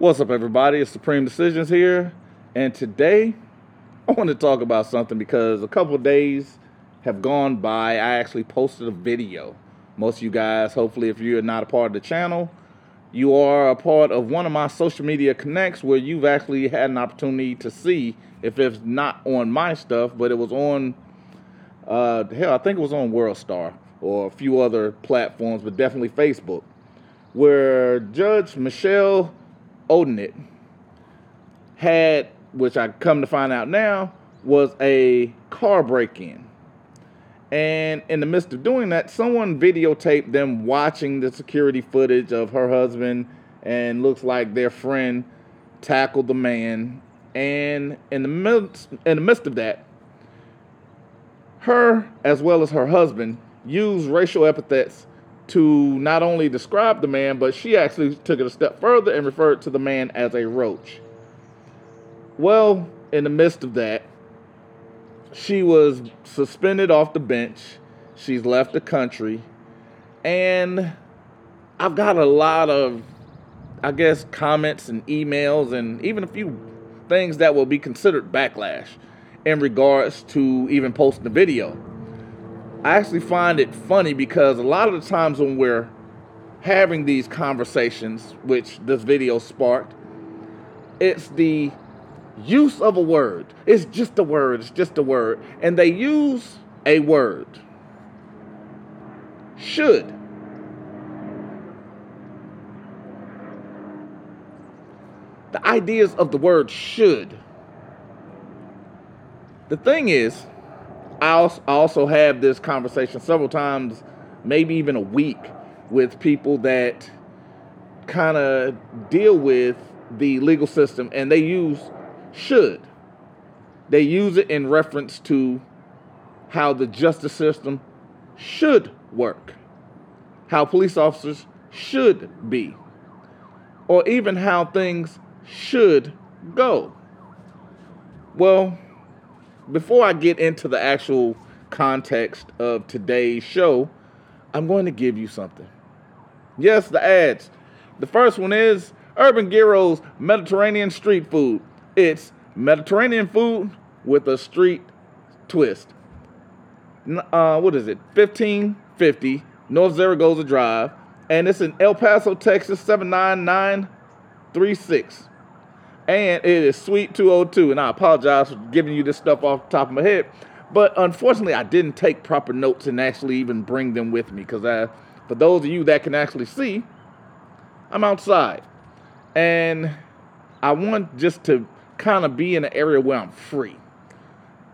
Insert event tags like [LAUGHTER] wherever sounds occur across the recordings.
What's up, everybody? It's Supreme Decisions here, and today I want to talk about something because a couple days have gone by. I actually posted a video. Most of you guys, hopefully, if you're not a part of the channel, you are a part of one of my social media connects where you've actually had an opportunity to see if it's not on my stuff, but it was on, uh, hell, I think it was on WorldStar or a few other platforms, but definitely Facebook, where Judge Michelle Odinet had, which I come to find out now, was a car break in. And in the midst of doing that, someone videotaped them watching the security footage of her husband and looks like their friend tackled the man. And in the midst, in the midst of that, her as well as her husband used racial epithets to not only describe the man, but she actually took it a step further and referred to the man as a roach. Well, in the midst of that, she was suspended off the bench. She's left the country. And I've got a lot of, I guess, comments and emails and even a few things that will be considered backlash in regards to even posting the video. I actually find it funny because a lot of the times when we're having these conversations, which this video sparked, it's the use of a word. It's just a word, it's just a word. And they use a word. Should. The ideas of the word should. The thing is, I also have this conversation several times, maybe even a week, with people that kind of deal with the legal system and they use should. They use it in reference to how the justice system should work, how police officers should be, or even how things should go. Well, before I get into the actual context of today's show, I'm going to give you something. Yes, the ads. The first one is Urban Giro's Mediterranean Street Food. It's Mediterranean food with a street twist. Uh, what is it? 1550 North Zaragoza Drive. And it's in El Paso, Texas, 79936 and it is Suite 202. And I apologize for giving you this stuff off the top of my head. But unfortunately, I didn't take proper notes and actually even bring them with me because I, for those of you that can actually see, I'm outside. And I want just to kind of be in an area where I'm free.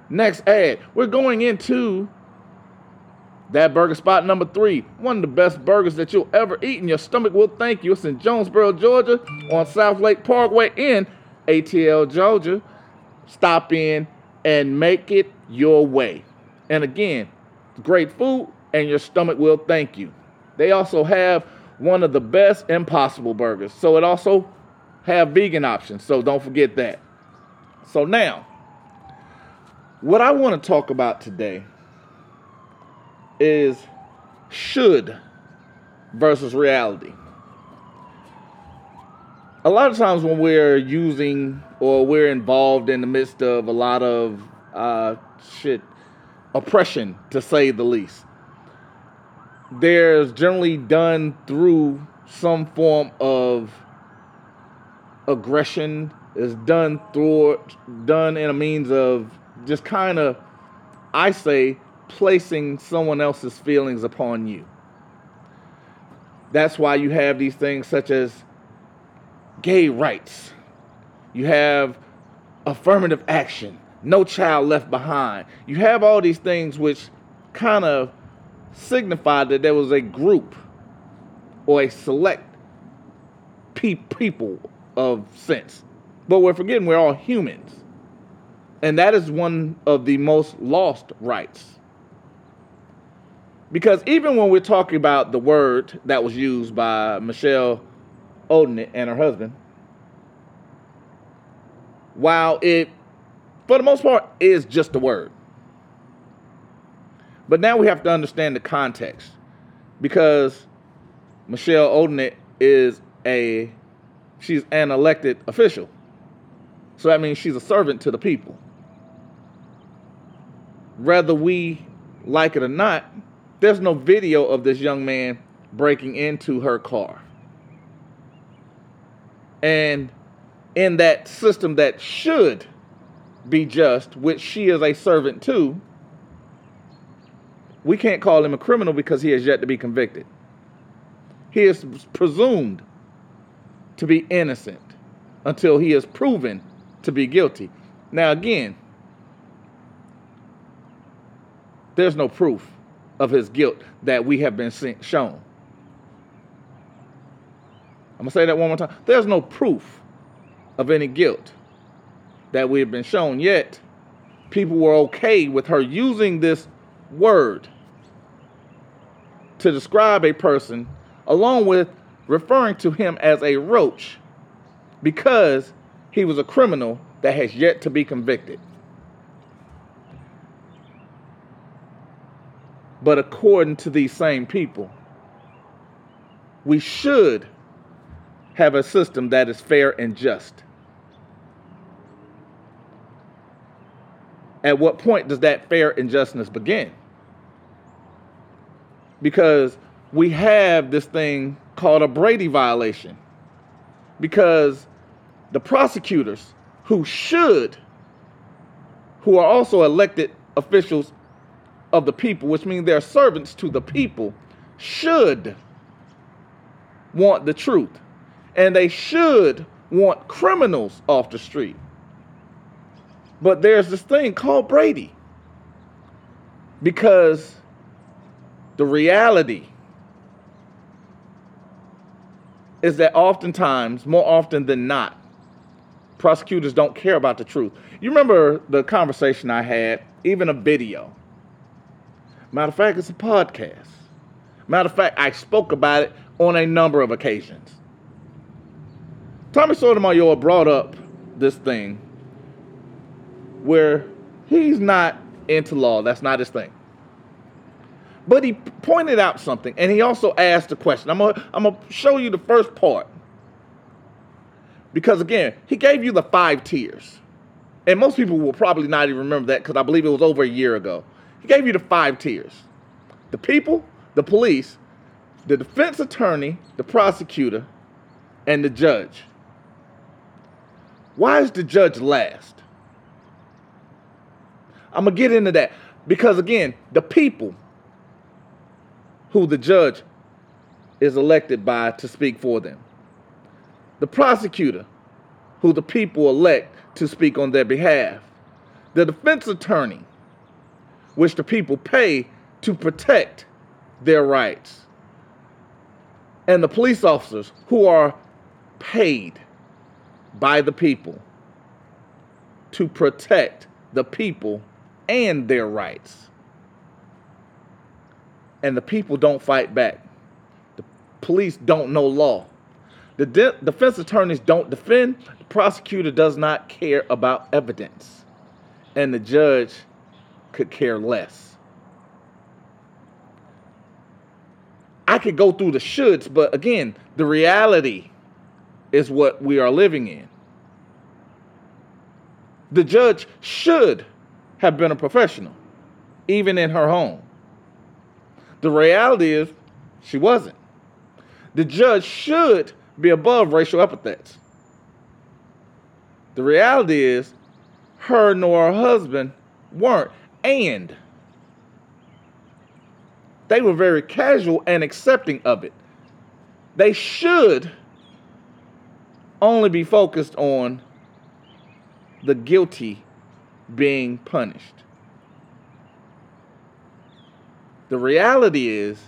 Next ad, we're going into that burger spot number three, one of the best burgers that you'll ever eat, and your stomach will thank you. It's in Jonesboro, Georgia, on South Lake Parkway in ATL, Georgia. Stop in and make it your way. And again, great food, and your stomach will thank you. They also have one of the best Impossible burgers, so it also have vegan options. So don't forget that. So now, what I want to talk about today is should versus reality. A lot of times when we're using or we're involved in the midst of a lot of uh, shit, oppression to say the least, there's generally done through some form of aggression is done through done in a means of just kind of I say placing someone else's feelings upon you. That's why you have these things such as gay rights. You have affirmative action, no child left behind. You have all these things which kind of signify that there was a group or a select pe- people of sense. But we're forgetting we're all humans. And that is one of the most lost rights. Because even when we're talking about the word that was used by Michelle Odinet and her husband, while it, for the most part, is just a word. But now we have to understand the context. Because Michelle Odinet is a she's an elected official. So that means she's a servant to the people. Whether we like it or not, there's no video of this young man breaking into her car. And in that system that should be just, which she is a servant to, we can't call him a criminal because he has yet to be convicted. He is presumed to be innocent until he is proven to be guilty. Now, again, there's no proof of his guilt that we have been shown. I'm going to say that one more time. There's no proof of any guilt that we have been shown, yet people were okay with her using this word to describe a person, along with referring to him as a roach because he was a criminal that has yet to be convicted. But according to these same people, we should have a system that is fair and just. At what point does that fair and justness begin? Because we have this thing called a Brady violation. Because the prosecutors who should, who are also elected officials of the people, which means they're servants to the people, should want the truth. And they should want criminals off the street. But there's this thing called Brady. Because the reality is that oftentimes, more often than not, prosecutors don't care about the truth. You remember the conversation I had, even a video. Matter of fact, it's a podcast. Matter of fact, I spoke about it on a number of occasions. Tommy Sotomayor brought up this thing where he's not into law. That's not his thing. But he pointed out something, and he also asked a question. I'm gonna, I'm gonna show you the first part. Because again, he gave you the five tiers. And most people will probably not even remember that because I believe it was over a year ago. He gave you the five tiers the people, the police, the defense attorney, the prosecutor, and the judge. Why is the judge last? I'm going to get into that. Because, again, the people who the judge is elected by to speak for them, the prosecutor who the people elect to speak on their behalf, the defense attorney, which the people pay to protect their rights, and the police officers who are paid by the people to protect the people and their rights. And the people don't fight back. The police don't know law. The de- defense attorneys don't defend. The prosecutor does not care about evidence. And the judge could care less. I could go through the shoulds, but again, the reality is what we are living in. The judge should have been a professional, even in her home. The reality is, she wasn't. The judge should be above racial epithets. The reality is, her nor her husband weren't. And they were very casual and accepting of it. They should only be focused on the guilty being punished. The reality is,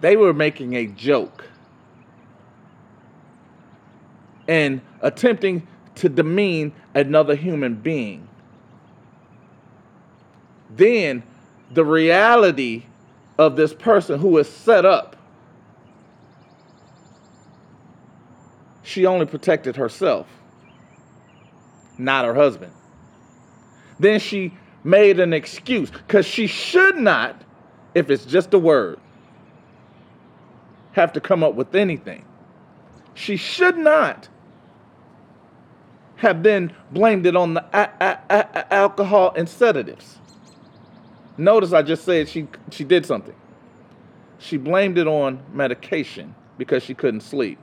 they were making a joke and attempting to demean another human being. Then the reality of this person who is set up, she only protected herself, not her husband. Then she made an excuse because she should not, if it's just a word, have to come up with anything. She should not have then blamed it on the a- a- a- alcohol and sedatives. Notice I just said she she did something. She blamed it on medication because she couldn't sleep.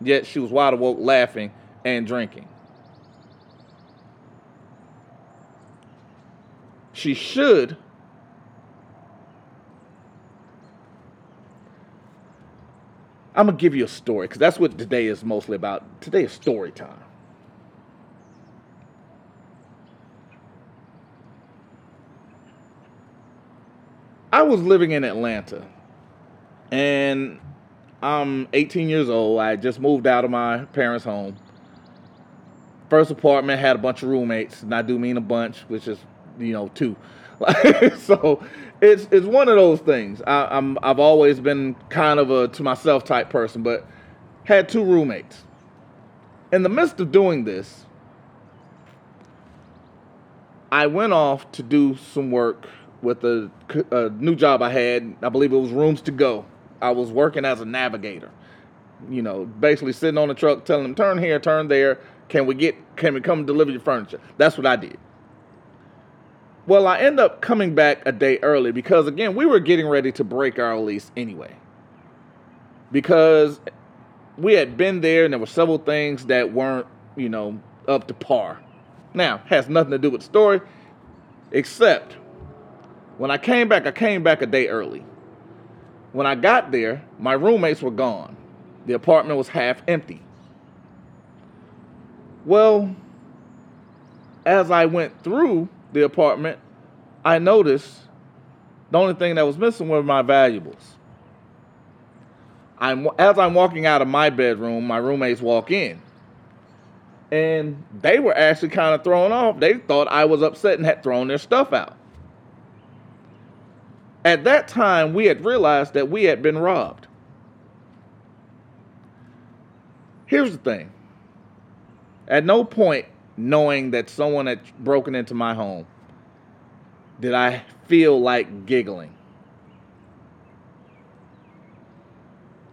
Yet she was wide awake laughing and drinking. She should I'm gonna give you a story because that's what today is mostly about. Today is story time. I was living in Atlanta and I'm 18 years old. I just moved out of my parents' home. First apartment had a bunch of roommates, and I do mean a bunch, which is you know two. [LAUGHS] so it's it's one of those things. I, I'm I've always been kind of a to myself type person, but had two roommates. In the midst of doing this, I went off to do some work with a, a new job I had. I believe it was Rooms to Go. I was working as a navigator. You know, basically sitting on the truck, telling them turn here, turn there. Can we get? Can we come deliver your furniture? That's what I did. Well, I end up coming back a day early because again, we were getting ready to break our lease anyway. Because we had been there and there were several things that weren't, you know, up to par. Now, has nothing to do with the story, except when I came back, I came back a day early. When I got there, my roommates were gone. The apartment was half empty. Well, as I went through the apartment, I noticed the only thing that was missing were my valuables. I'm as I'm walking out of my bedroom, my roommates walk in. And they were actually kind of thrown off. They thought I was upset and had thrown their stuff out. At that time, we had realized that we had been robbed. Here's the thing at no point, knowing that someone had broken into my home, did I feel like giggling.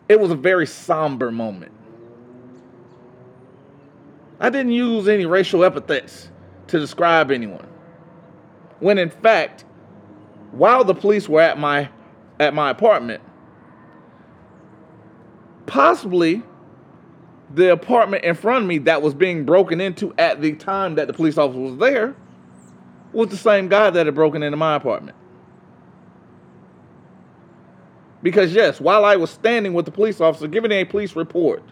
It was a very somber moment. I didn't use any racial epithets to describe anyone. When in fact, while the police were at my at my apartment, possibly the apartment in front of me that was being broken into at the time that the police officer was there was the same guy that had broken into my apartment. Because, yes, while I was standing with the police officer giving a police report,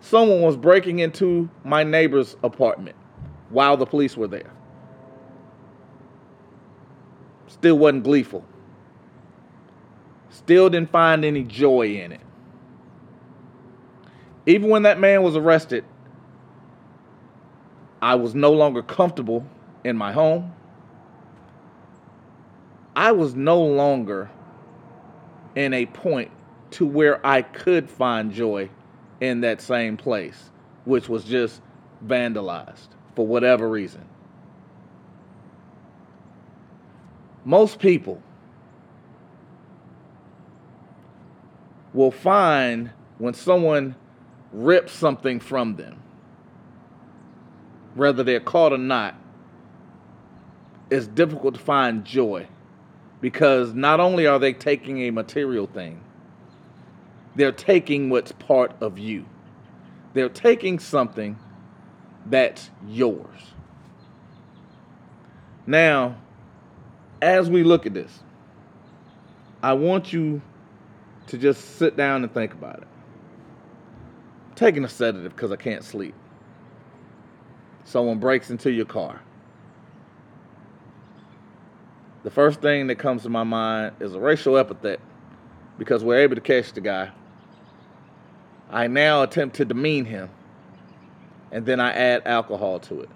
someone was breaking into my neighbor's apartment while the police were there. Still wasn't gleeful. Still didn't find any joy in it. Even when that man was arrested, I was no longer comfortable in my home. I was no longer in a point to where I could find joy in that same place, which was just vandalized for whatever reason. Most people will find when someone rips something from them, whether they're caught or not, it's difficult to find joy because not only are they taking a material thing, they're taking what's part of you. They're taking something that's yours. Now, as we look at this, I want you to just sit down and think about it taking a sedative because I can't sleep. Someone breaks into your car. The first thing that comes to my mind is a racial epithet because we're able to catch the guy. I now attempt to demean him, and then I add alcohol to it.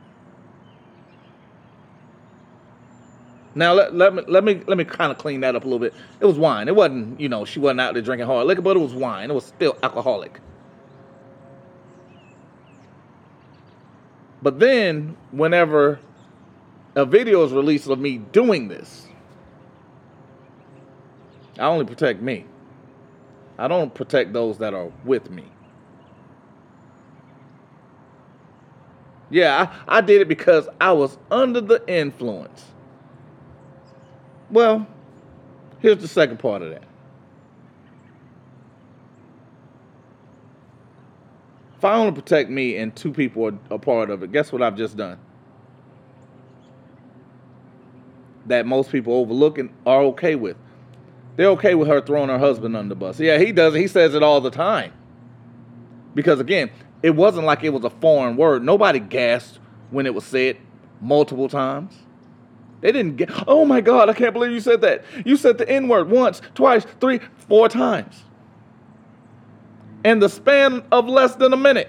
Now let, let me let me let me kind of clean that up a little bit. It was wine. It wasn't, you know, she wasn't out there drinking hard liquor, but it was wine. It was still alcoholic. But then, whenever a video is released of me doing this, I only protect me. I don't protect those that are with me. Yeah, I, I did it because I was under the influence. Well, here's the second part of that. If I only protect me and two people are a part of it, guess what I've just done? That most people overlook and are okay with. They're okay with her throwing her husband under the bus. Yeah, he does. It. He says it all the time. Because again, it wasn't like it was a foreign word. Nobody gasped when it was said multiple times. They didn't get, oh my God, I can't believe you said that. You said the N word once, twice, three, four times. In the span of less than a minute.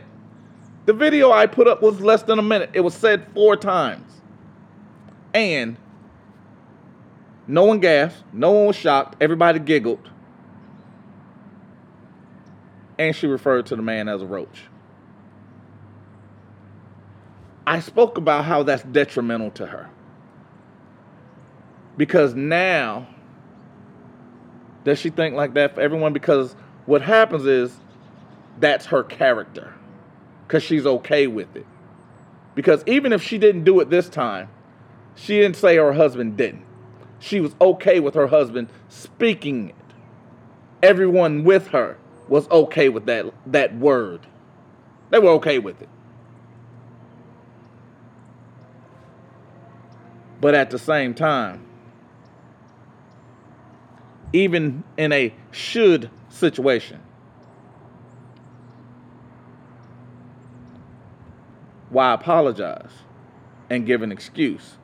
The video I put up was less than a minute. It was said four times. And no one gasped, no one was shocked, everybody giggled. And she referred to the man as a roach. I spoke about how that's detrimental to her. Because now, does she think like that for everyone? Because what happens is that's her character. Because she's okay with it. Because even if she didn't do it this time, she didn't say her husband didn't. She was okay with her husband speaking it. Everyone with her was okay with that, that word. They were okay with it. But at the same time, even in a should situation, why apologize and give an excuse?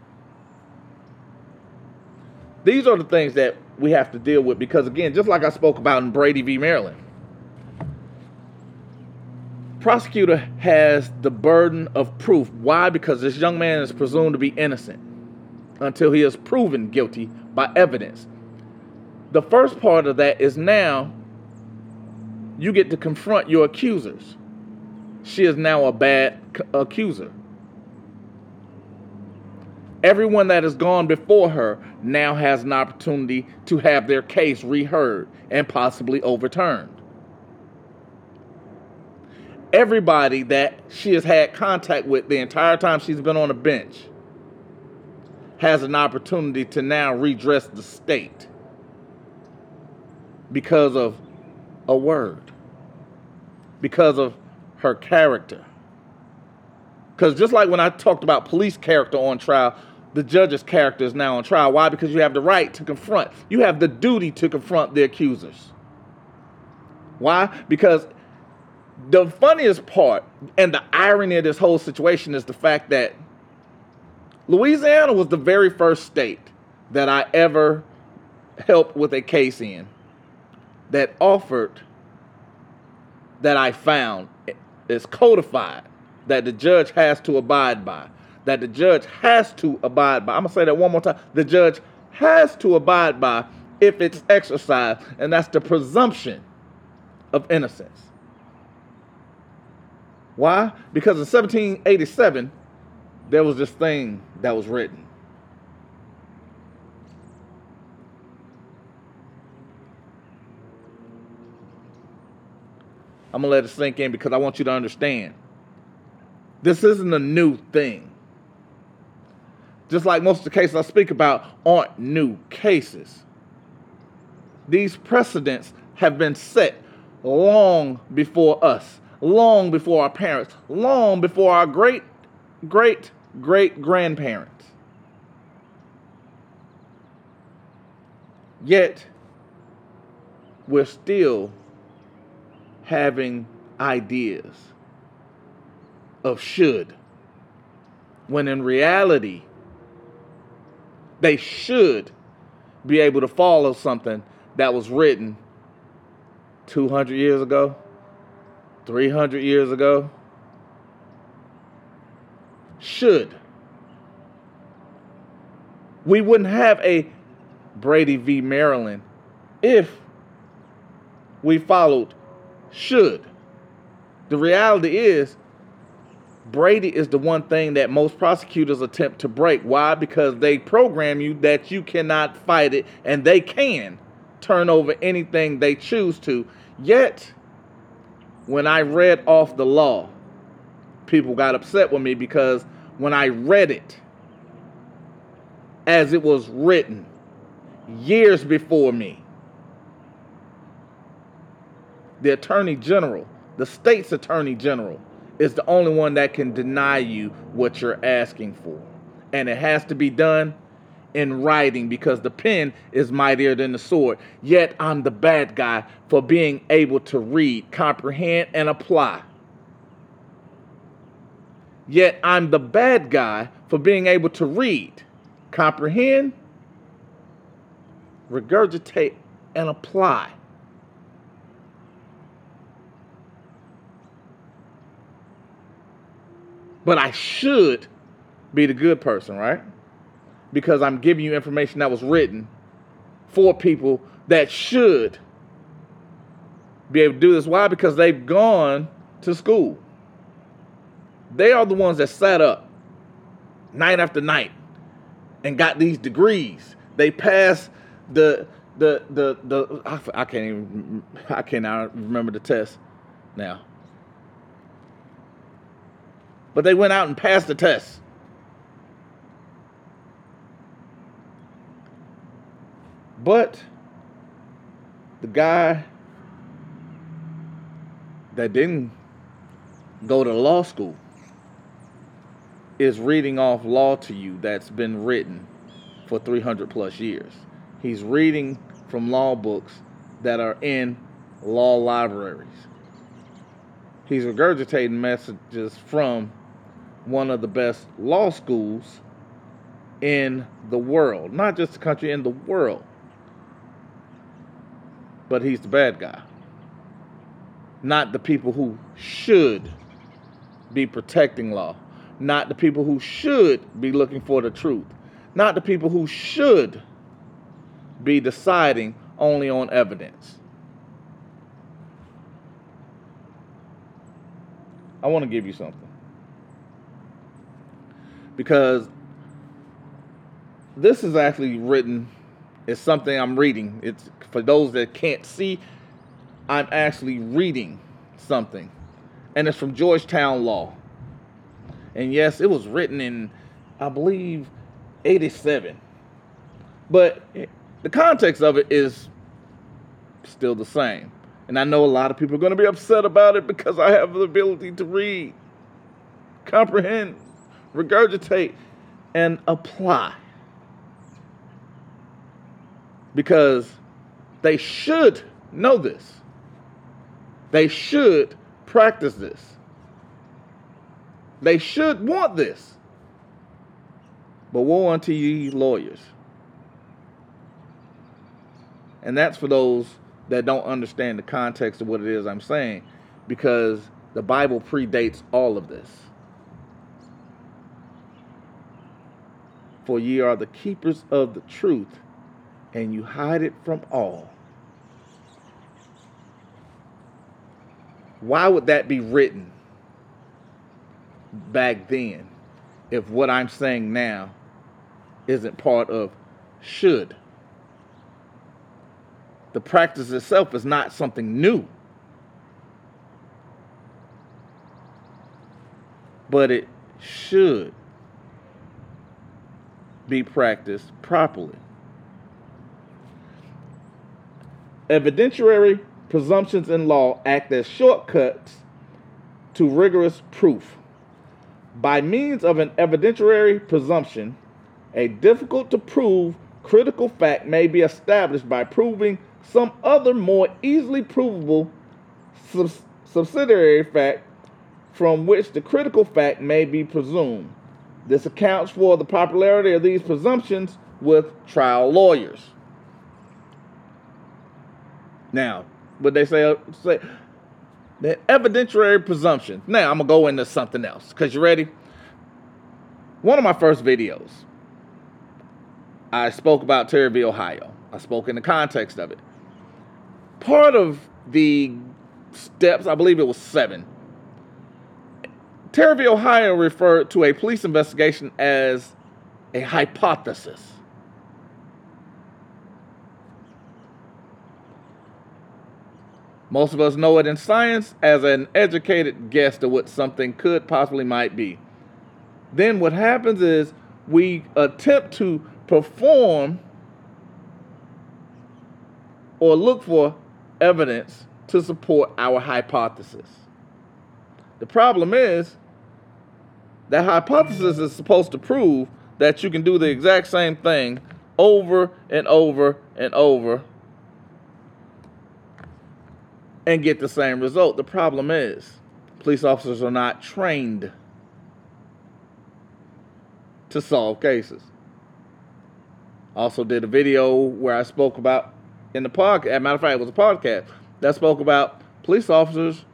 These are the things that we have to deal with because, again, just like I spoke about in Brady v. Maryland, prosecutor has the burden of proof. Why? Because this young man is presumed to be innocent until he is proven guilty by evidence. The first part of that is now you get to confront your accusers. She is now a bad accuser. Everyone that has gone before her now has an opportunity to have their case reheard and possibly overturned. Everybody that she has had contact with the entire time she's been on the bench has an opportunity to now redress the state because of a word, because of her character. Because just like when I talked about police character on trial, the judge's character is now on trial. Why? Because you have the right to confront, you have the duty to confront the accusers. Why? Because the funniest part and the irony of this whole situation is the fact that Louisiana was the very first state that I ever helped with a case in that offered that I found is codified that the judge has to abide by. That the judge has to abide by. I'm going to say that one more time. The judge has to abide by if it's exercised, and that's the presumption of innocence. Why? Because in 1787, there was this thing that was written. I'm to let it sink in because I want you to understand. This isn't a new thing. Just like most of the cases I speak about aren't new cases. These precedents have been set long before us, long before our parents, long before our great, great great grandparents. Yet, we're still having ideas of should, when in reality, they should be able to follow something that was written 200 years ago, 300 years ago, should. We wouldn't have a Brady v. Maryland if we followed should. The reality is, Brady is the one thing that most prosecutors attempt to break. Why? Because they program you that you cannot fight it and they can turn over anything they choose to. Yet, when I read off the law, people got upset with me because when I read it as it was written years before me, the Attorney General, the state's Attorney General, is the only one that can deny you what you're asking for. And it has to be done in writing because the pen is mightier than the sword. Yet I'm the bad guy for being able to read, comprehend, and apply. Yet I'm the bad guy for being able to read, comprehend, regurgitate, and apply. But I should be the good person, right? Because I'm giving you information that was written for people that should be able to do this. Why? Because they've gone to school. They are the ones that sat up night after night and got these degrees. They passed the the the the I, I can't even I cannot remember the test now. But they went out and passed the test. But the guy that didn't go to law school is reading off law to you that's been written for 300 plus years. He's reading from law books that are in law libraries. He's regurgitating messages from one of the best law schools in the world, not just the country, in the world. But he's the bad guy, not the people who should be protecting law, not the people who should be looking for the truth, not the people who should be deciding only on evidence. I want to give you something because this is actually written it's something I'm reading. It's for those that can't see, I'm actually reading something. And it's from Georgetown Law. And yes, it was written in I believe 87. But the context of it is still the same. And I know a lot of people are going to be upset about it because I have the ability to read, comprehend, regurgitate, and apply. Because they should know this. They should practice this. They should want this. But woe unto ye lawyers. And that's for those that don't understand the context of what it is I'm saying, because the Bible predates all of this. For ye are the keepers of the truth, and you hide it from all. Why would that be written back then if what I'm saying now isn't part of should? The practice itself is not something new. But it should be practiced properly. Evidentiary presumptions in law act as shortcuts to rigorous proof. By means of an evidentiary presumption, a difficult to prove critical fact may be established by proving some other more easily provable subsidiary fact from which the critical fact may be presumed. This accounts for the popularity of these presumptions with trial lawyers. Now, what they say, say the evidentiary presumption. Now, I'm gonna go into something else. Cause you ready? One of my first videos, I spoke about Terry v. Ohio. I spoke in the context of it. Part of the steps, I believe it was seven, Terry. Ohio referred to a police investigation as a hypothesis. Most of us know it in science as an educated guess to what something could possibly might be. Then what happens is we attempt to perform or look for evidence to support our hypothesis. The problem is that hypothesis is supposed to prove that you can do the exact same thing over and over and over and get the same result. The problem is police officers are not trained to solve cases. Also did a video where I spoke about in the podcast. Matter of fact, it was a podcast that spoke about police officers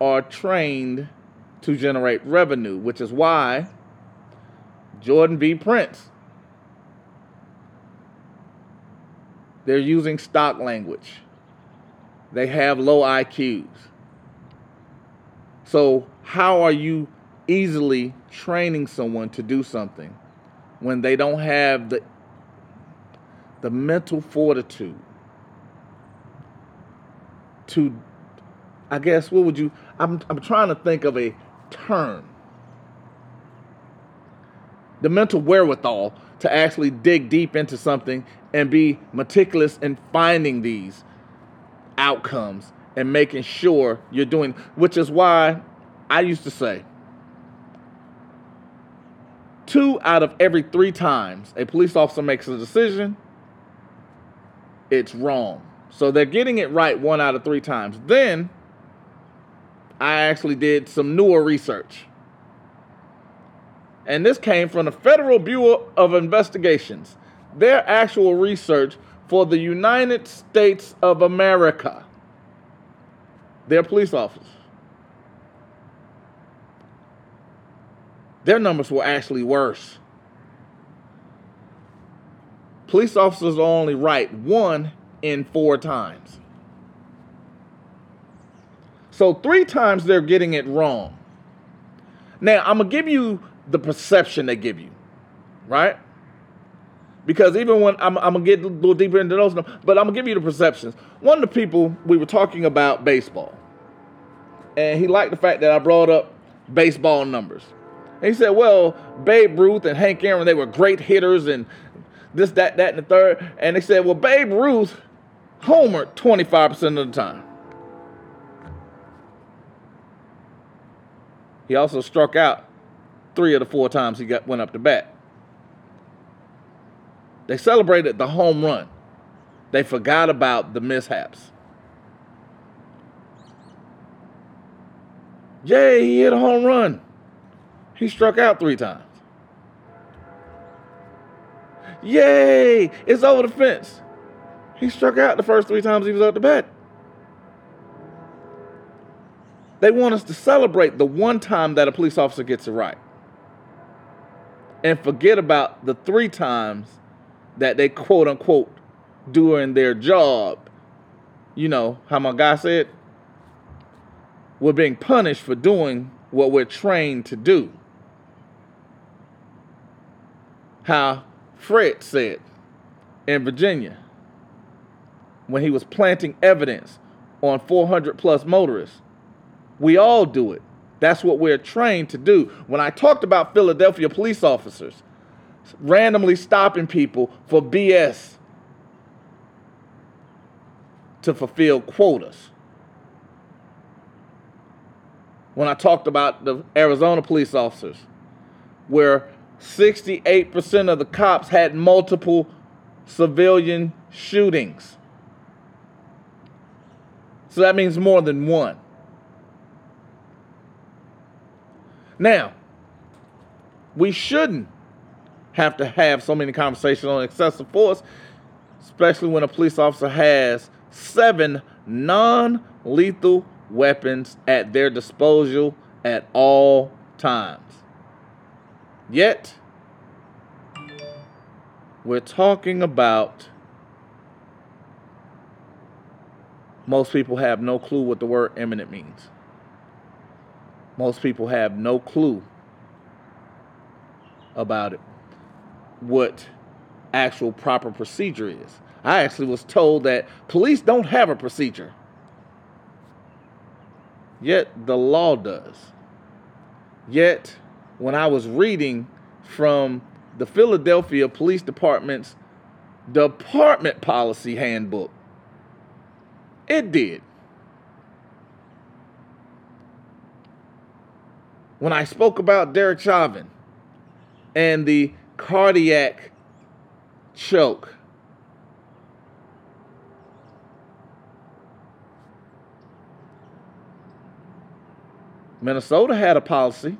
are trained to generate revenue, which is why Jordan B. Prince, they're using stock language. They have low IQs. So, how are you easily training someone to do something when they don't have the the mental fortitude to I guess what would you I'm I'm trying to think of a term. The mental wherewithal to actually dig deep into something and be meticulous in finding these outcomes and making sure you're doing which is why I used to say two out of every three times a police officer makes a decision, it's wrong. So they're getting it right one out of three times. Then I actually did some newer research. And this came from the Federal Bureau of Investigations, their actual research for the United States of America. Their police officers. Their numbers were actually worse. Police officers are only right one in four times. So three times they're getting it wrong. Now, I'm going to give you the perception they give you, right? Because even when I'm, I'm going to get a little deeper into those, but I'm going to give you the perceptions. One of the people, we were talking about baseball. And he liked the fact that I brought up baseball numbers. And he said, well, Babe Ruth and Hank Aaron, they were great hitters and this, that, that, and the third. And they said, well, Babe Ruth homered 25% of the time. He also struck out three of the four times he got went up to bat. They celebrated the home run. They forgot about the mishaps. Yay, he hit a home run. He struck out three times. Yay, it's over the fence. He struck out the first three times he was up the bat. They want us to celebrate the one time that a police officer gets it right and forget about the three times that they quote unquote doing their job. You know how my guy said? We're being punished for doing what we're trained to do. How Fred said in Virginia when he was planting evidence on 400 plus motorists. We all do it. That's what we're trained to do. When I talked about Philadelphia police officers randomly stopping people for BS to fulfill quotas. When I talked about the Arizona police officers, where 68% of the cops had multiple civilian shootings. So that means more than one. Now, we shouldn't have to have so many conversations on excessive force, especially when a police officer has seven non lethal weapons at their disposal at all times. Yet, we're talking about most people have no clue what the word imminent means. Most people have no clue about it, what actual proper procedure is. I actually was told that police don't have a procedure. Yet the law does. Yet, when I was reading from the Philadelphia Police Department's department policy handbook, it did. When I spoke about Derek Chauvin and the cardiac choke, Minnesota had a policy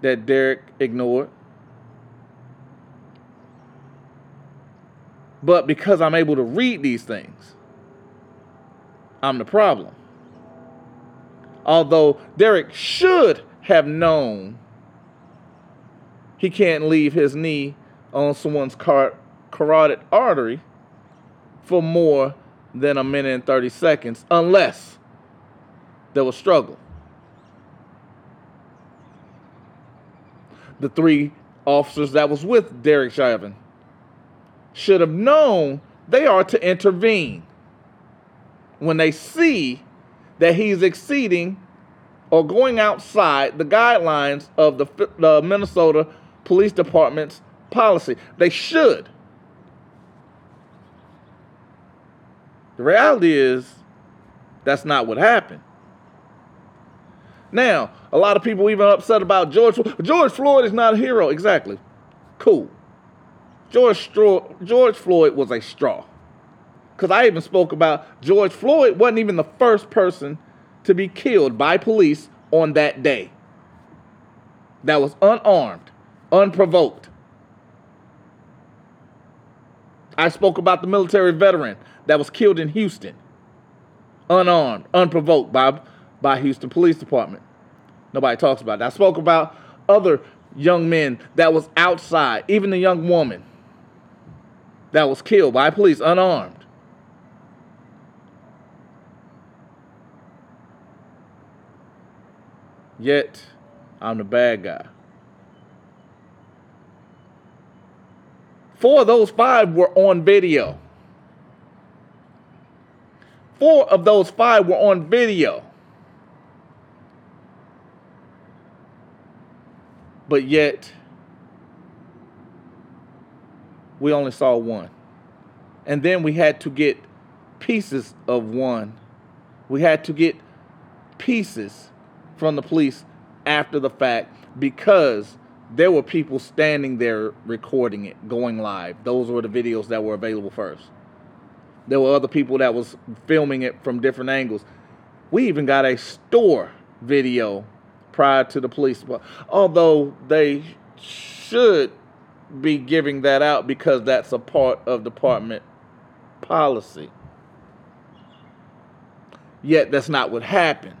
that Derek ignored. But because I'm able to read these things, I'm the problem. Although Derek should have known he can't leave his knee on someone's car- carotid artery for more than a minute and 30 seconds unless there was struggle. The three officers that was with Derek Chauvin should have known they are to intervene when they see that he's exceeding or going outside the guidelines of the, the Minnesota Police Department's policy. They should. The reality is that's not what happened. Now, a lot of people even upset about George. George Floyd is not a hero. Exactly. Cool. George, George Floyd was a straw. Because I even spoke about George Floyd wasn't even the first person to be killed by police on that day. That was unarmed, unprovoked. I spoke about the military veteran that was killed in Houston, unarmed, unprovoked by, by Houston Police Department. Nobody talks about that. I spoke about other young men that was outside, even the young woman that was killed by police unarmed. Yet, I'm the bad guy. Four of those five were on video. Four of those five were on video. But yet, we only saw one. And then we had to get pieces of one. We had to get pieces from the police after the fact because there were people standing there recording it, going live. Those were the videos that were available first. There were other people that was filming it from different angles. We even got a store video prior to the police, although they should be giving that out because that's a part of department policy. Yet that's not what happened.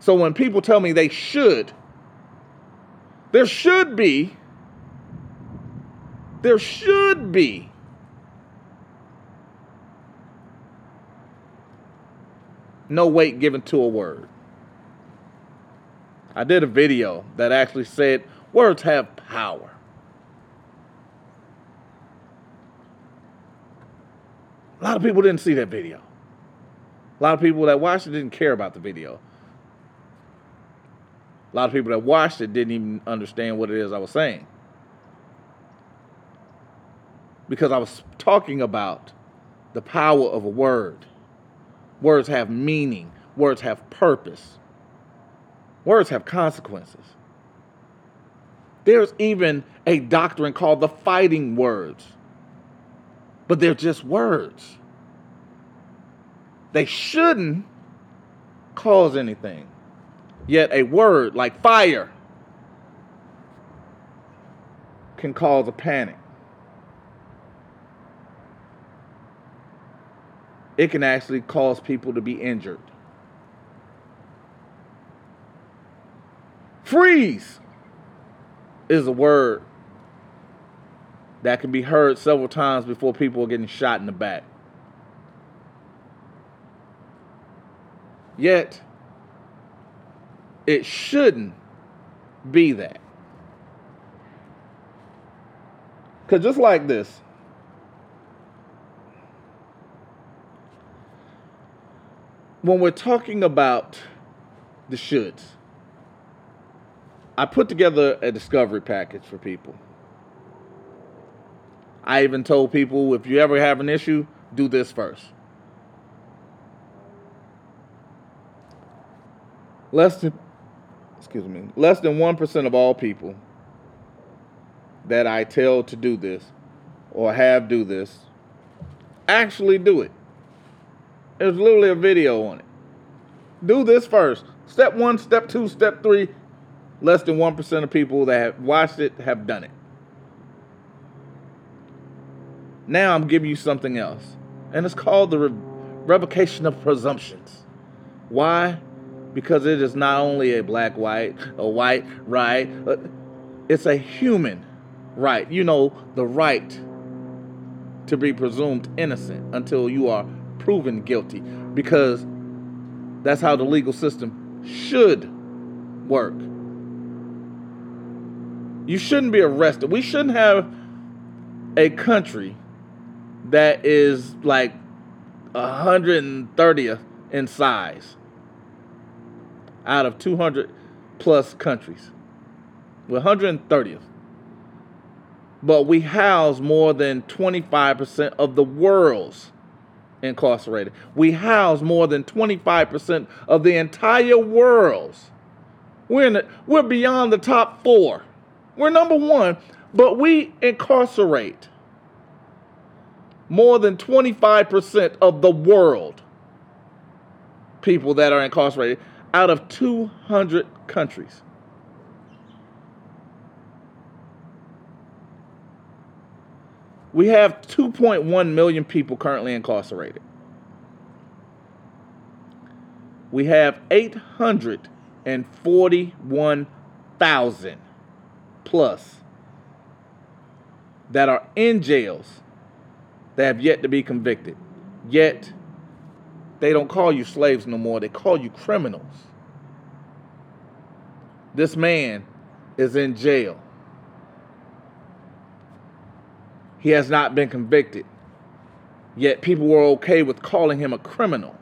So when people tell me they should, there should be, there should be no weight given to a word. I did a video that actually said words have power. A lot of people didn't see that video. A lot of people that watched it didn't care about the video. A lot of people that watched it didn't even understand what it is I was saying. Because I was talking about the power of a word. Words have meaning, words have purpose, words have consequences. There's even a doctrine called the fighting words but they're just words. They shouldn't cause anything. Yet a word like fire can cause a panic. It can actually cause people to be injured. Freeze is a word that can be heard several times before people are getting shot in the back. Yet, it shouldn't be that. Because just like this, when we're talking about the shoulds, I put together a discovery package for people. I even told people if you ever have an issue, do this first. Than excuse me, less than 1% of all people that I tell to do this or have do this actually do it. There's literally a video on it. Do this first. Step one, step two, step three. Less than 1% of people that have watched it have done it. Now I'm giving you something else. And it's called the re- revocation of presumptions. Why? Because it is not only a black, white, a white, right. Uh, it's a human right. You know, the right to be presumed innocent until you are proven guilty. Because that's how the legal system should work. You shouldn't be arrested. We shouldn't have a country that is like 130th in size out of 200 plus countries. We're 130th. But we house more than 25% of the world's incarcerated. We house more than 25% of the entire world's. We're, in the, we're beyond the top four. We're number one, but we incarcerate more than 25% of the world people that are incarcerated out of 200 countries. We have 2.1 million people currently incarcerated. We have 841,000 plus that are in jails that have yet to be convicted. Yet, they don't call you slaves no more, they call you criminals. This man is in jail. He has not been convicted. Yet people were okay with calling him a criminal.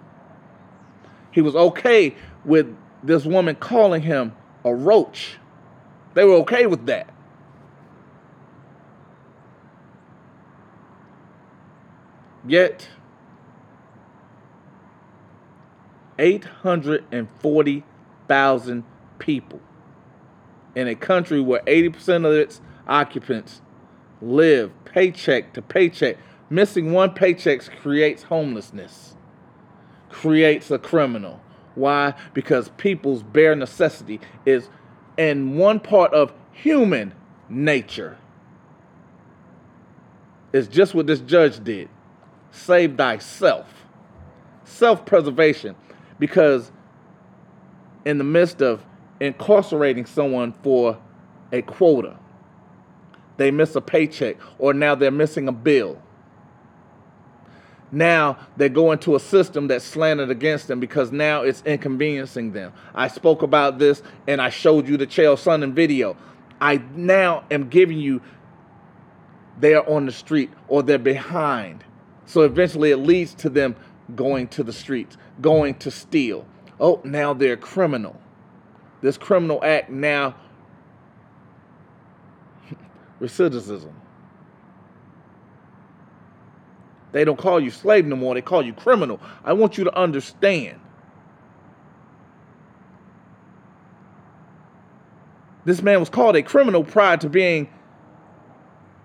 He was okay with this woman calling him a roach. They were okay with that. Yet, 840,000 people in a country where 80% of its occupants live paycheck to paycheck. Missing one paycheck creates homelessness, creates a criminal. Why? Because people's bare necessity is in one part of human nature. It's just what this judge did save thyself. Self preservation. Because in the midst of incarcerating someone for a quota, they miss a paycheck, or now they're missing a bill. Now they go into a system that's slanted against them because now it's inconveniencing them. I spoke about this and I showed you the Chael Sonnen video. I now am giving you they're on the street or they're behind. So eventually it leads to them going to the streets, going to steal. Oh, now they're criminal. This criminal act now [LAUGHS] recidivism. They don't call you slave no more, they call you criminal. I want you to understand. This man was called a criminal prior to being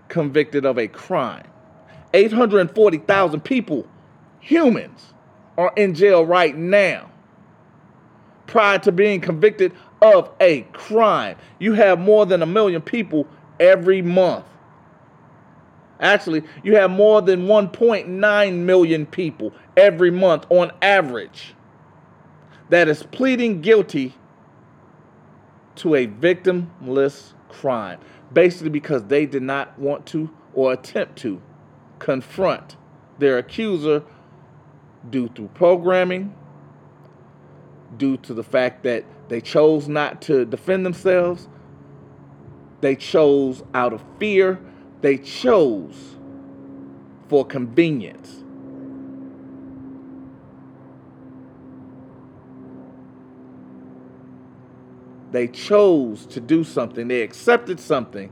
convicted of a crime. 840,000 people, humans, are in jail right now prior to being convicted of a crime. You have more than a million people every month. Actually, you have more than 1.9 million people every month on average that is pleading guilty to a victimless crime, basically because they did not want to or attempt to confront their accuser due to programming, due to the fact that they chose not to defend themselves, they chose out of fear, they chose for convenience. They chose to do something. They accepted something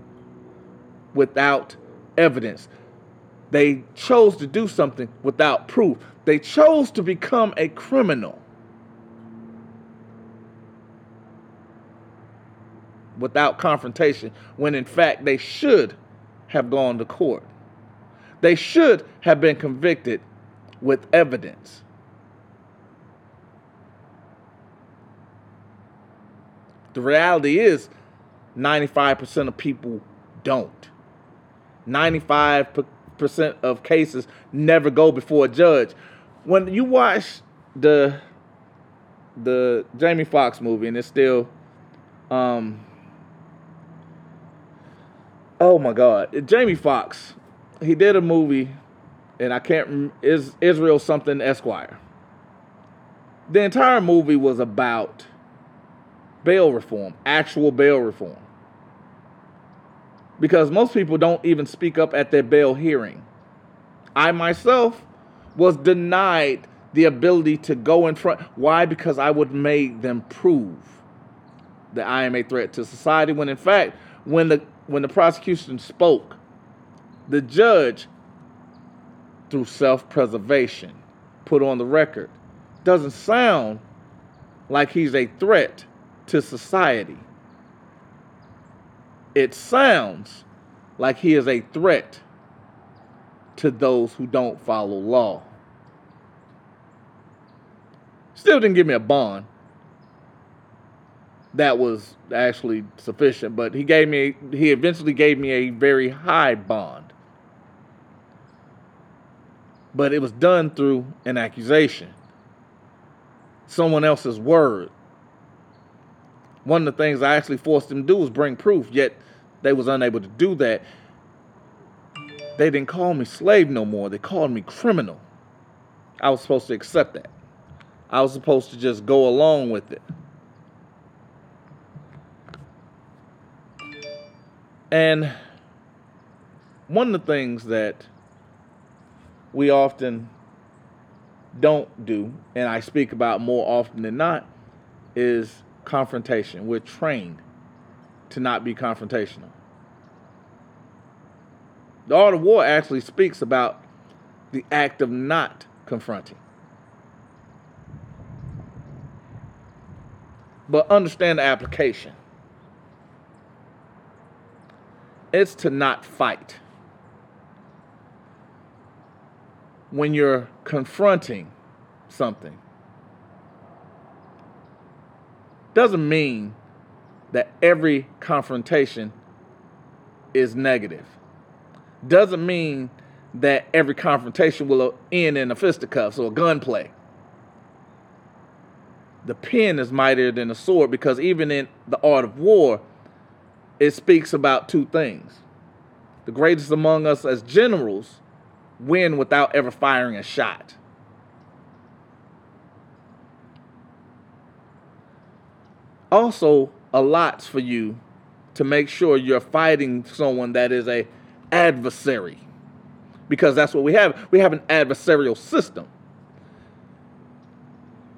without evidence. They chose to do something without proof. They chose to become a criminal without confrontation when in fact they should have gone to court. They should have been convicted with evidence. The reality is 95% of people don't. 95% of cases never go before a judge. When you watch the the Jamie Foxx movie and it's still um oh my god, Jamie Foxx he did a movie, and I can't is Israel something Esquire. The entire movie was about bail reform, actual bail reform. Because most people don't even speak up at their bail hearing. I myself was denied the ability to go in front. Why? Because I would make them prove that I am a threat to society when in fact when the when the prosecution spoke the judge, through self preservation, put on the record, doesn't sound like he's a threat to society. It sounds like he is a threat to those who don't follow law. Still didn't give me a bond. That was actually sufficient, but he gave me he eventually gave me a very high bond but it was done through an accusation, someone else's word. One of the things I actually forced them to do was bring proof, yet they was unable to do that. They didn't call me slave no more. They called me criminal. I was supposed to accept that. I was supposed to just go along with it. And one of the things that we often don't do, and I speak about more often than not, is confrontation. We're trained to not be confrontational. The art of war actually speaks about the act of not confronting. But understand the application. It's to not fight. when you're confronting something doesn't mean that every confrontation is negative. Doesn't mean that every confrontation will end in a fisticuffs or a gunplay. The pen is mightier than the sword because even in the art of war, it speaks about two things. The greatest among us as generals win without ever firing a shot. Also, allots for you to make sure you're fighting someone that is a adversary because that's what we have. We have an adversarial system.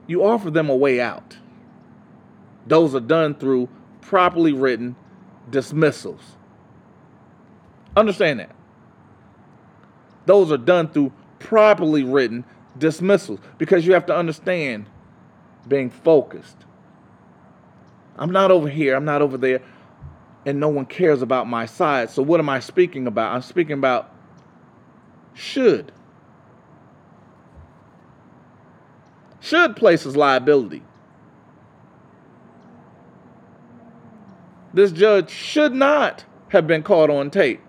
You offer them a way out. Those are done through properly written dismissals. Understand that those are done through properly written dismissals because you have to understand being focused. I'm not over here, I'm not over there, and no one cares about my side. So, what am I speaking about? I'm speaking about should. Should places liability. This judge should not have been caught on tape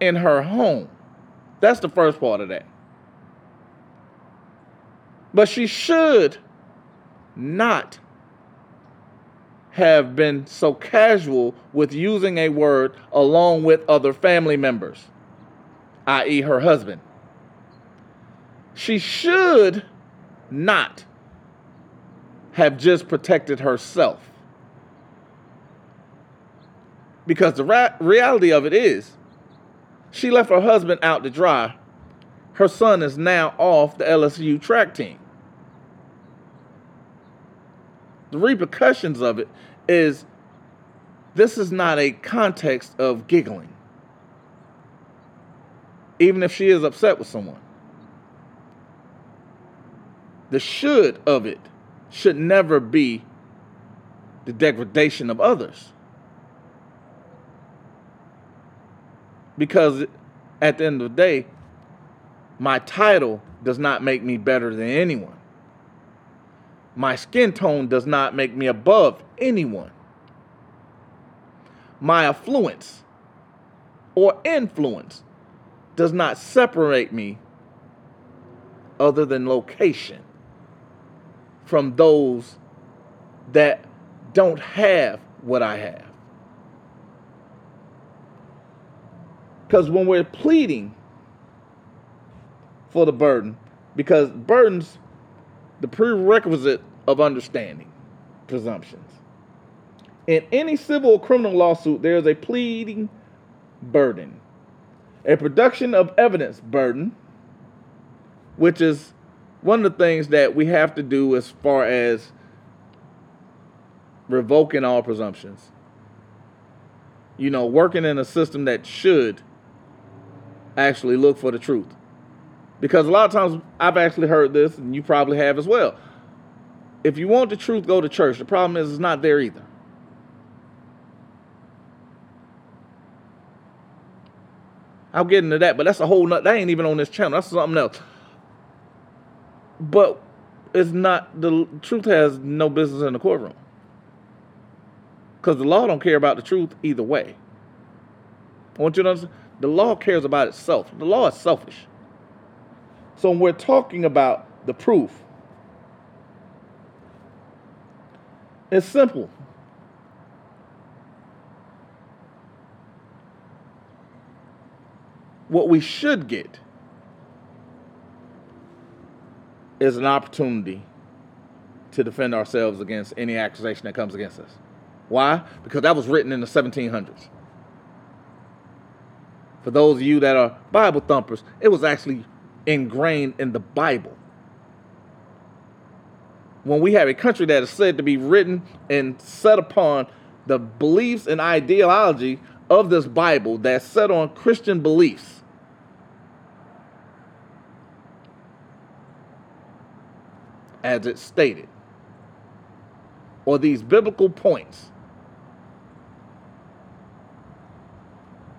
in her home. That's the first part of that. But she should not have been so casual with using a word along with other family members, i.e., her husband. She should not have just protected herself. Because the ra- reality of it is, she left her husband out to dry. Her son is now off the LSU track team. The repercussions of it is this is not a context of giggling. Even if she is upset with someone. The should of it should never be the degradation of others. Because at the end of the day, my title does not make me better than anyone. My skin tone does not make me above anyone. My affluence or influence does not separate me other than location from those that don't have what I have. Because when we're pleading for the burden, because burdens, the prerequisite of understanding presumptions. In any civil or criminal lawsuit, there is a pleading burden, a production of evidence burden, which is one of the things that we have to do as far as revoking all presumptions. You know, working in a system that should actually look for the truth. Because a lot of times I've actually heard this, and you probably have as well. If you want the truth, go to church. The problem is it's not there either. I'll get into that, but that's a whole nut. That ain't even on this channel. That's something else. But it's not the truth has no business in the courtroom because the law don't care about the truth either way. I want you to understand the law cares about itself. The law is selfish. So when we're talking about the proof, it's simple. What we should get is an opportunity to defend ourselves against any accusation that comes against us. Why? Because that was written in the 1700s. For those of you that are Bible thumpers, it was actually ingrained in the Bible. When we have a country that is said to be written and set upon the beliefs and ideology of this Bible that's set on Christian beliefs, as it's stated, or these biblical points,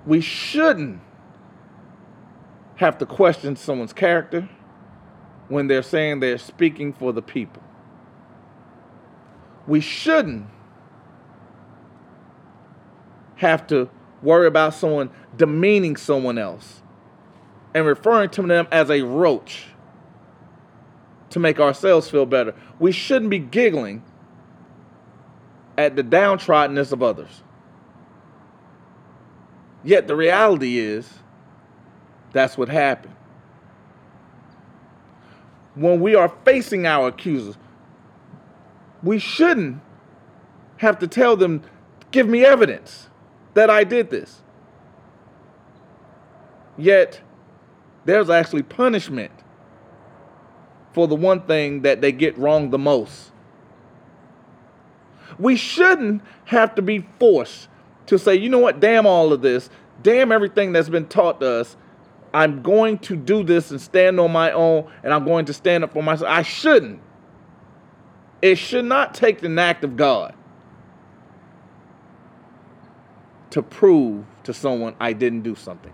we shouldn't have to question someone's character when they're saying they're speaking for the people. We shouldn't have to worry about someone demeaning someone else and referring to them as a roach to make ourselves feel better. We shouldn't be giggling at the downtroddenness of others. Yet the reality is, that's what happened. When we are facing our accusers, we shouldn't have to tell them, give me evidence that I did this. Yet, there's actually punishment for the one thing that they get wrong the most. We shouldn't have to be forced to say, you know what, damn all of this, damn everything that's been taught to us. I'm going to do this and stand on my own, and I'm going to stand up for myself. I shouldn't. It should not take an act of God to prove to someone I didn't do something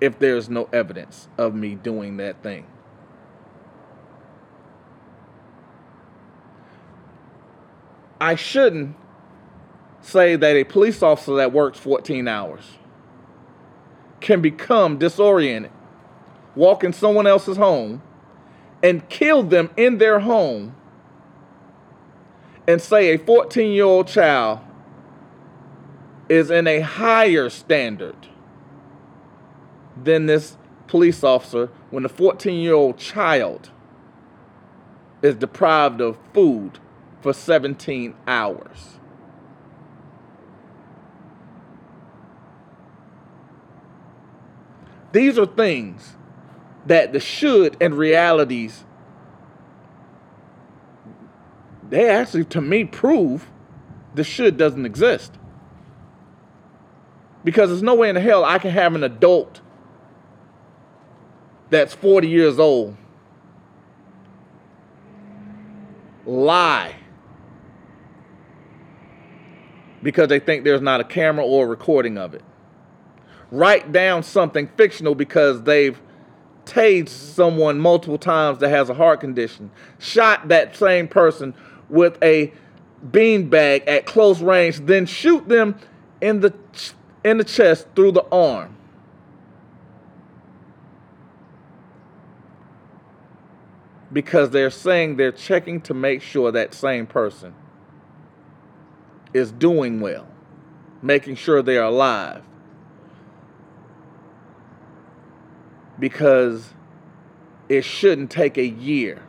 if there's no evidence of me doing that thing. I shouldn't say that a police officer that works 14 hours can become disoriented, walk in someone else's home, and kill them in their home, and say a 14 year old child is in a higher standard than this police officer when the 14 year old child is deprived of food for 17 hours. These are things that the should and realities they actually, to me, prove the should doesn't exist. Because there's no way in hell I can have an adult that's 40 years old lie because they think there's not a camera or a recording of it. Write down something fictional because they've tased someone multiple times that has a heart condition, shot that same person with a beanbag at close range, then shoot them in the in the chest through the arm. Because they're saying they're checking to make sure that same person is doing well, making sure they're alive. Because it shouldn't take a year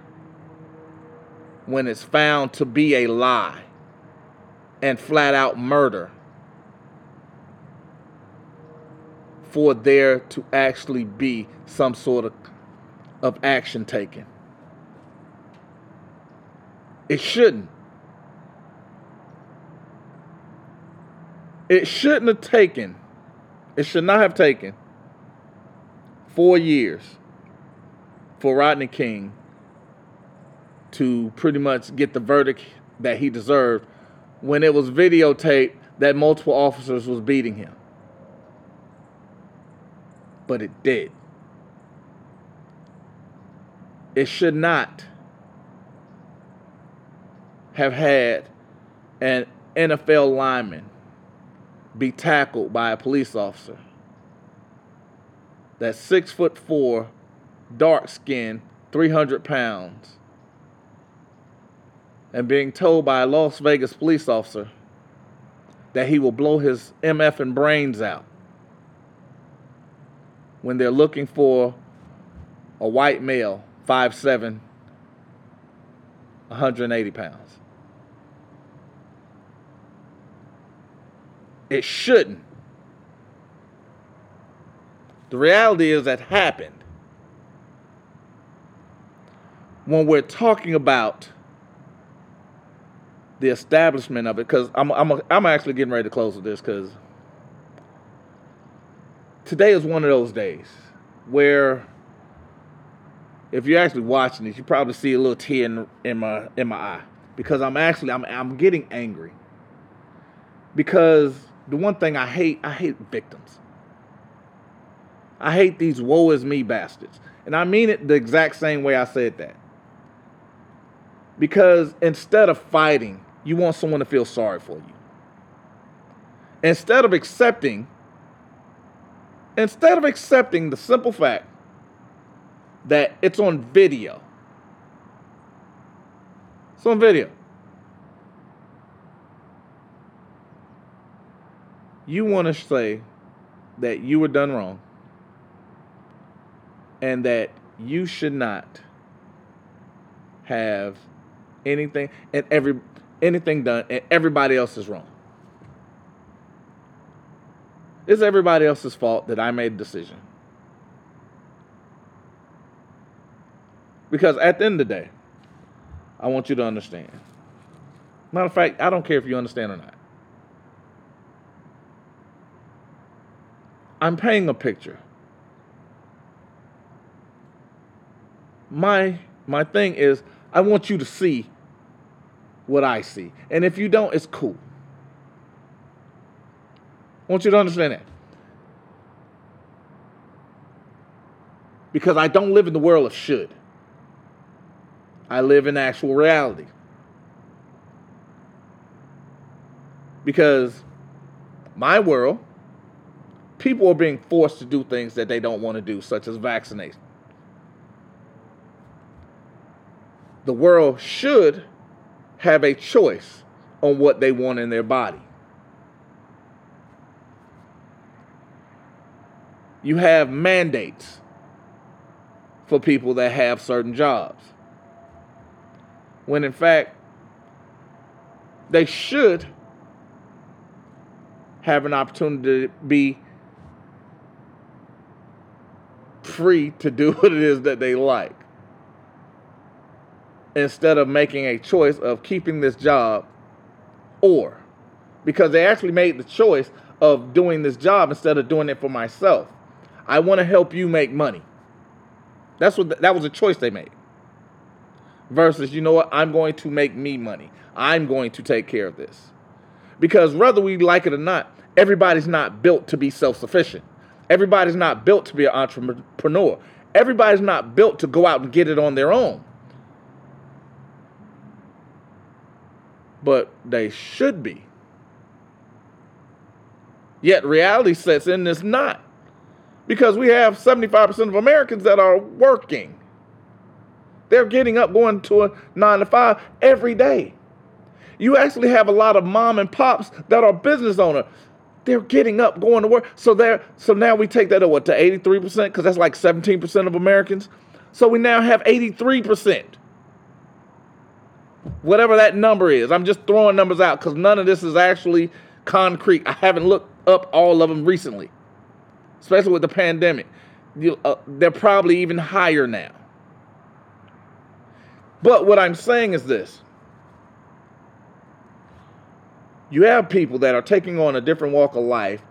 when it's found to be a lie and flat out murder for there to actually be some sort of, of action taken. It shouldn't. It shouldn't have taken, it should not have taken four years for Rodney King to pretty much get the verdict that he deserved when it was videotaped that multiple officers was beating him. But it did. It should not have had an NFL lineman be tackled by a police officer. That's six foot four, dark skinned, 300 pounds, and being told by a Las Vegas police officer that he will blow his MF and brains out when they're looking for a white male, 5'7, 180 pounds. It shouldn't. The reality is that happened. When we're talking about the establishment of it, because I'm, I'm, I'm actually getting ready to close with this, because today is one of those days where if you're actually watching this, you probably see a little tear in, in my in my eye because I'm actually I'm I'm getting angry because the one thing I hate, I hate victims. I hate these woe is me bastards. And I mean it the exact same way I said that. Because instead of fighting, you want someone to feel sorry for you. Instead of accepting, instead of accepting the simple fact that it's on video. It's on video. you want to say that you were done wrong and that you should not have anything and every anything done and everybody else is wrong. It's everybody else's fault that I made a decision. Because at the end of the day, I want you to understand. Matter of fact, I don't care if you understand or not. I'm painting a picture. My my thing is I want you to see what I see. And if you don't, it's cool. I want you to understand that. Because I don't live in the world of should. I live in actual reality. Because my world people are being forced to do things that they don't want to do, such as vaccinate. The world should have a choice on what they want in their body. You have mandates for people that have certain jobs. When in fact, they should have an opportunity to be free to do [LAUGHS] what it is that they like. Instead of making a choice of keeping this job or because they actually made the choice of doing this job instead of doing it for myself. I want to help you make money. That's what that was a choice they made. Versus, you know what? I'm going to make me money. I'm going to take care of this. Because whether we like it or not, everybody's not built to be self-sufficient. Everybody's not built to be an entrepreneur. Everybody's not built to go out and get it on their own. But they should be. Yet reality sets in this not. Because we have 75% of Americans that are working. They're getting up, going to a nine to five every day. You actually have a lot of mom and pops that are business owner. They're getting up, going to work. So there, so now we take that to what to 83%, because that's like 17% of Americans. So we now have 83%. Whatever that number is. I'm just throwing numbers out because none of this is actually concrete. I haven't looked up all of them recently, especially with the pandemic. You, uh, they're probably even higher now. But what I'm saying is this you have people that are taking on a different walk of life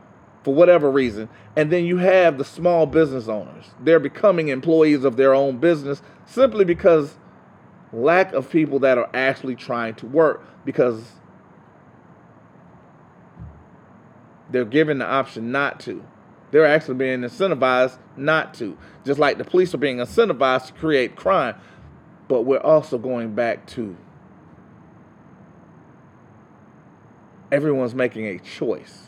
for whatever reason, and then you have the small business owners. They're becoming employees of their own business simply because lack of people that are actually trying to work because they're given the option not to. They're actually being incentivized not to. Just like the police are being incentivized to create crime. But we're also going back to everyone's making a choice.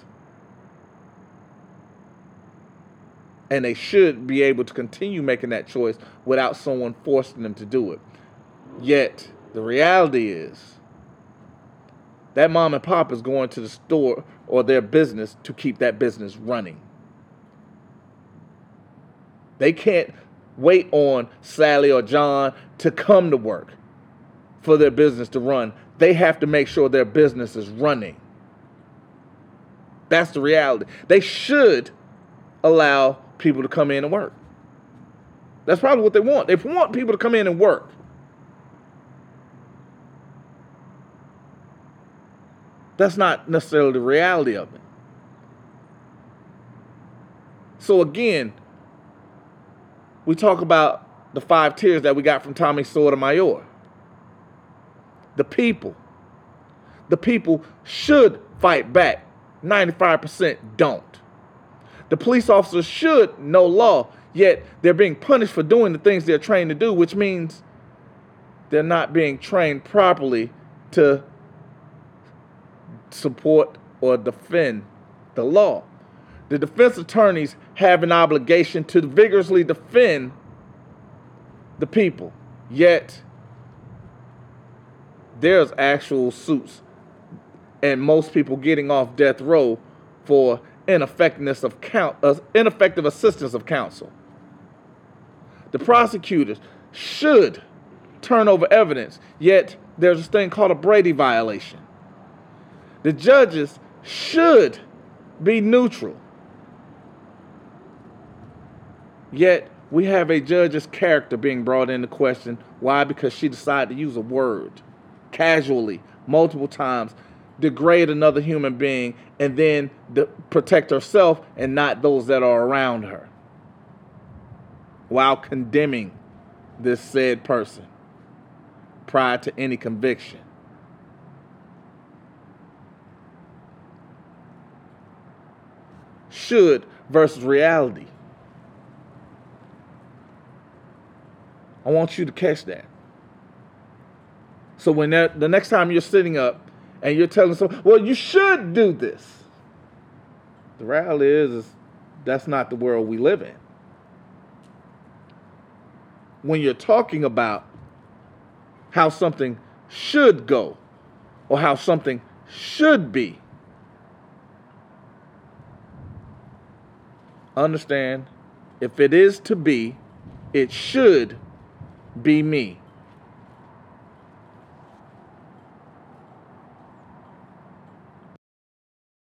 And they should be able to continue making that choice without someone forcing them to do it. Yet, the reality is that mom and pop is going to the store or their business to keep that business running. They can't wait on Sally or John to come to work for their business to run. They have to make sure their business is running. That's the reality. They should allow people to come in and work. That's probably what they want. They want people to come in and work. That's not necessarily the reality of it. So again, we talk about the five tiers that we got from Tommy Sotomayor. The people. The people should fight back. 95% don't. The police officers should know law, yet they're being punished for doing the things they're trained to do, which means they're not being trained properly to support or defend the law. The defense attorneys have an obligation to vigorously defend the people. Yet, there's actual suits and most people getting off death row for ineffectiveness of count, uh, ineffective assistance of counsel. The prosecutors should turn over evidence, yet there's this thing called a Brady violation. The judges should be neutral. Yet we have a judge's character being brought into question. Why? Because she decided to use a word casually, multiple times, degrade another human being, and then de- protect herself and not those that are around her while condemning this said person prior to any conviction. Should versus reality. I want you to catch that. So when that, the next time you're sitting up and you're telling someone, well, you should do this. The reality is, is that's not the world we live in. When you're talking about how something should go or how something should be, understand if it is to be, it should be me.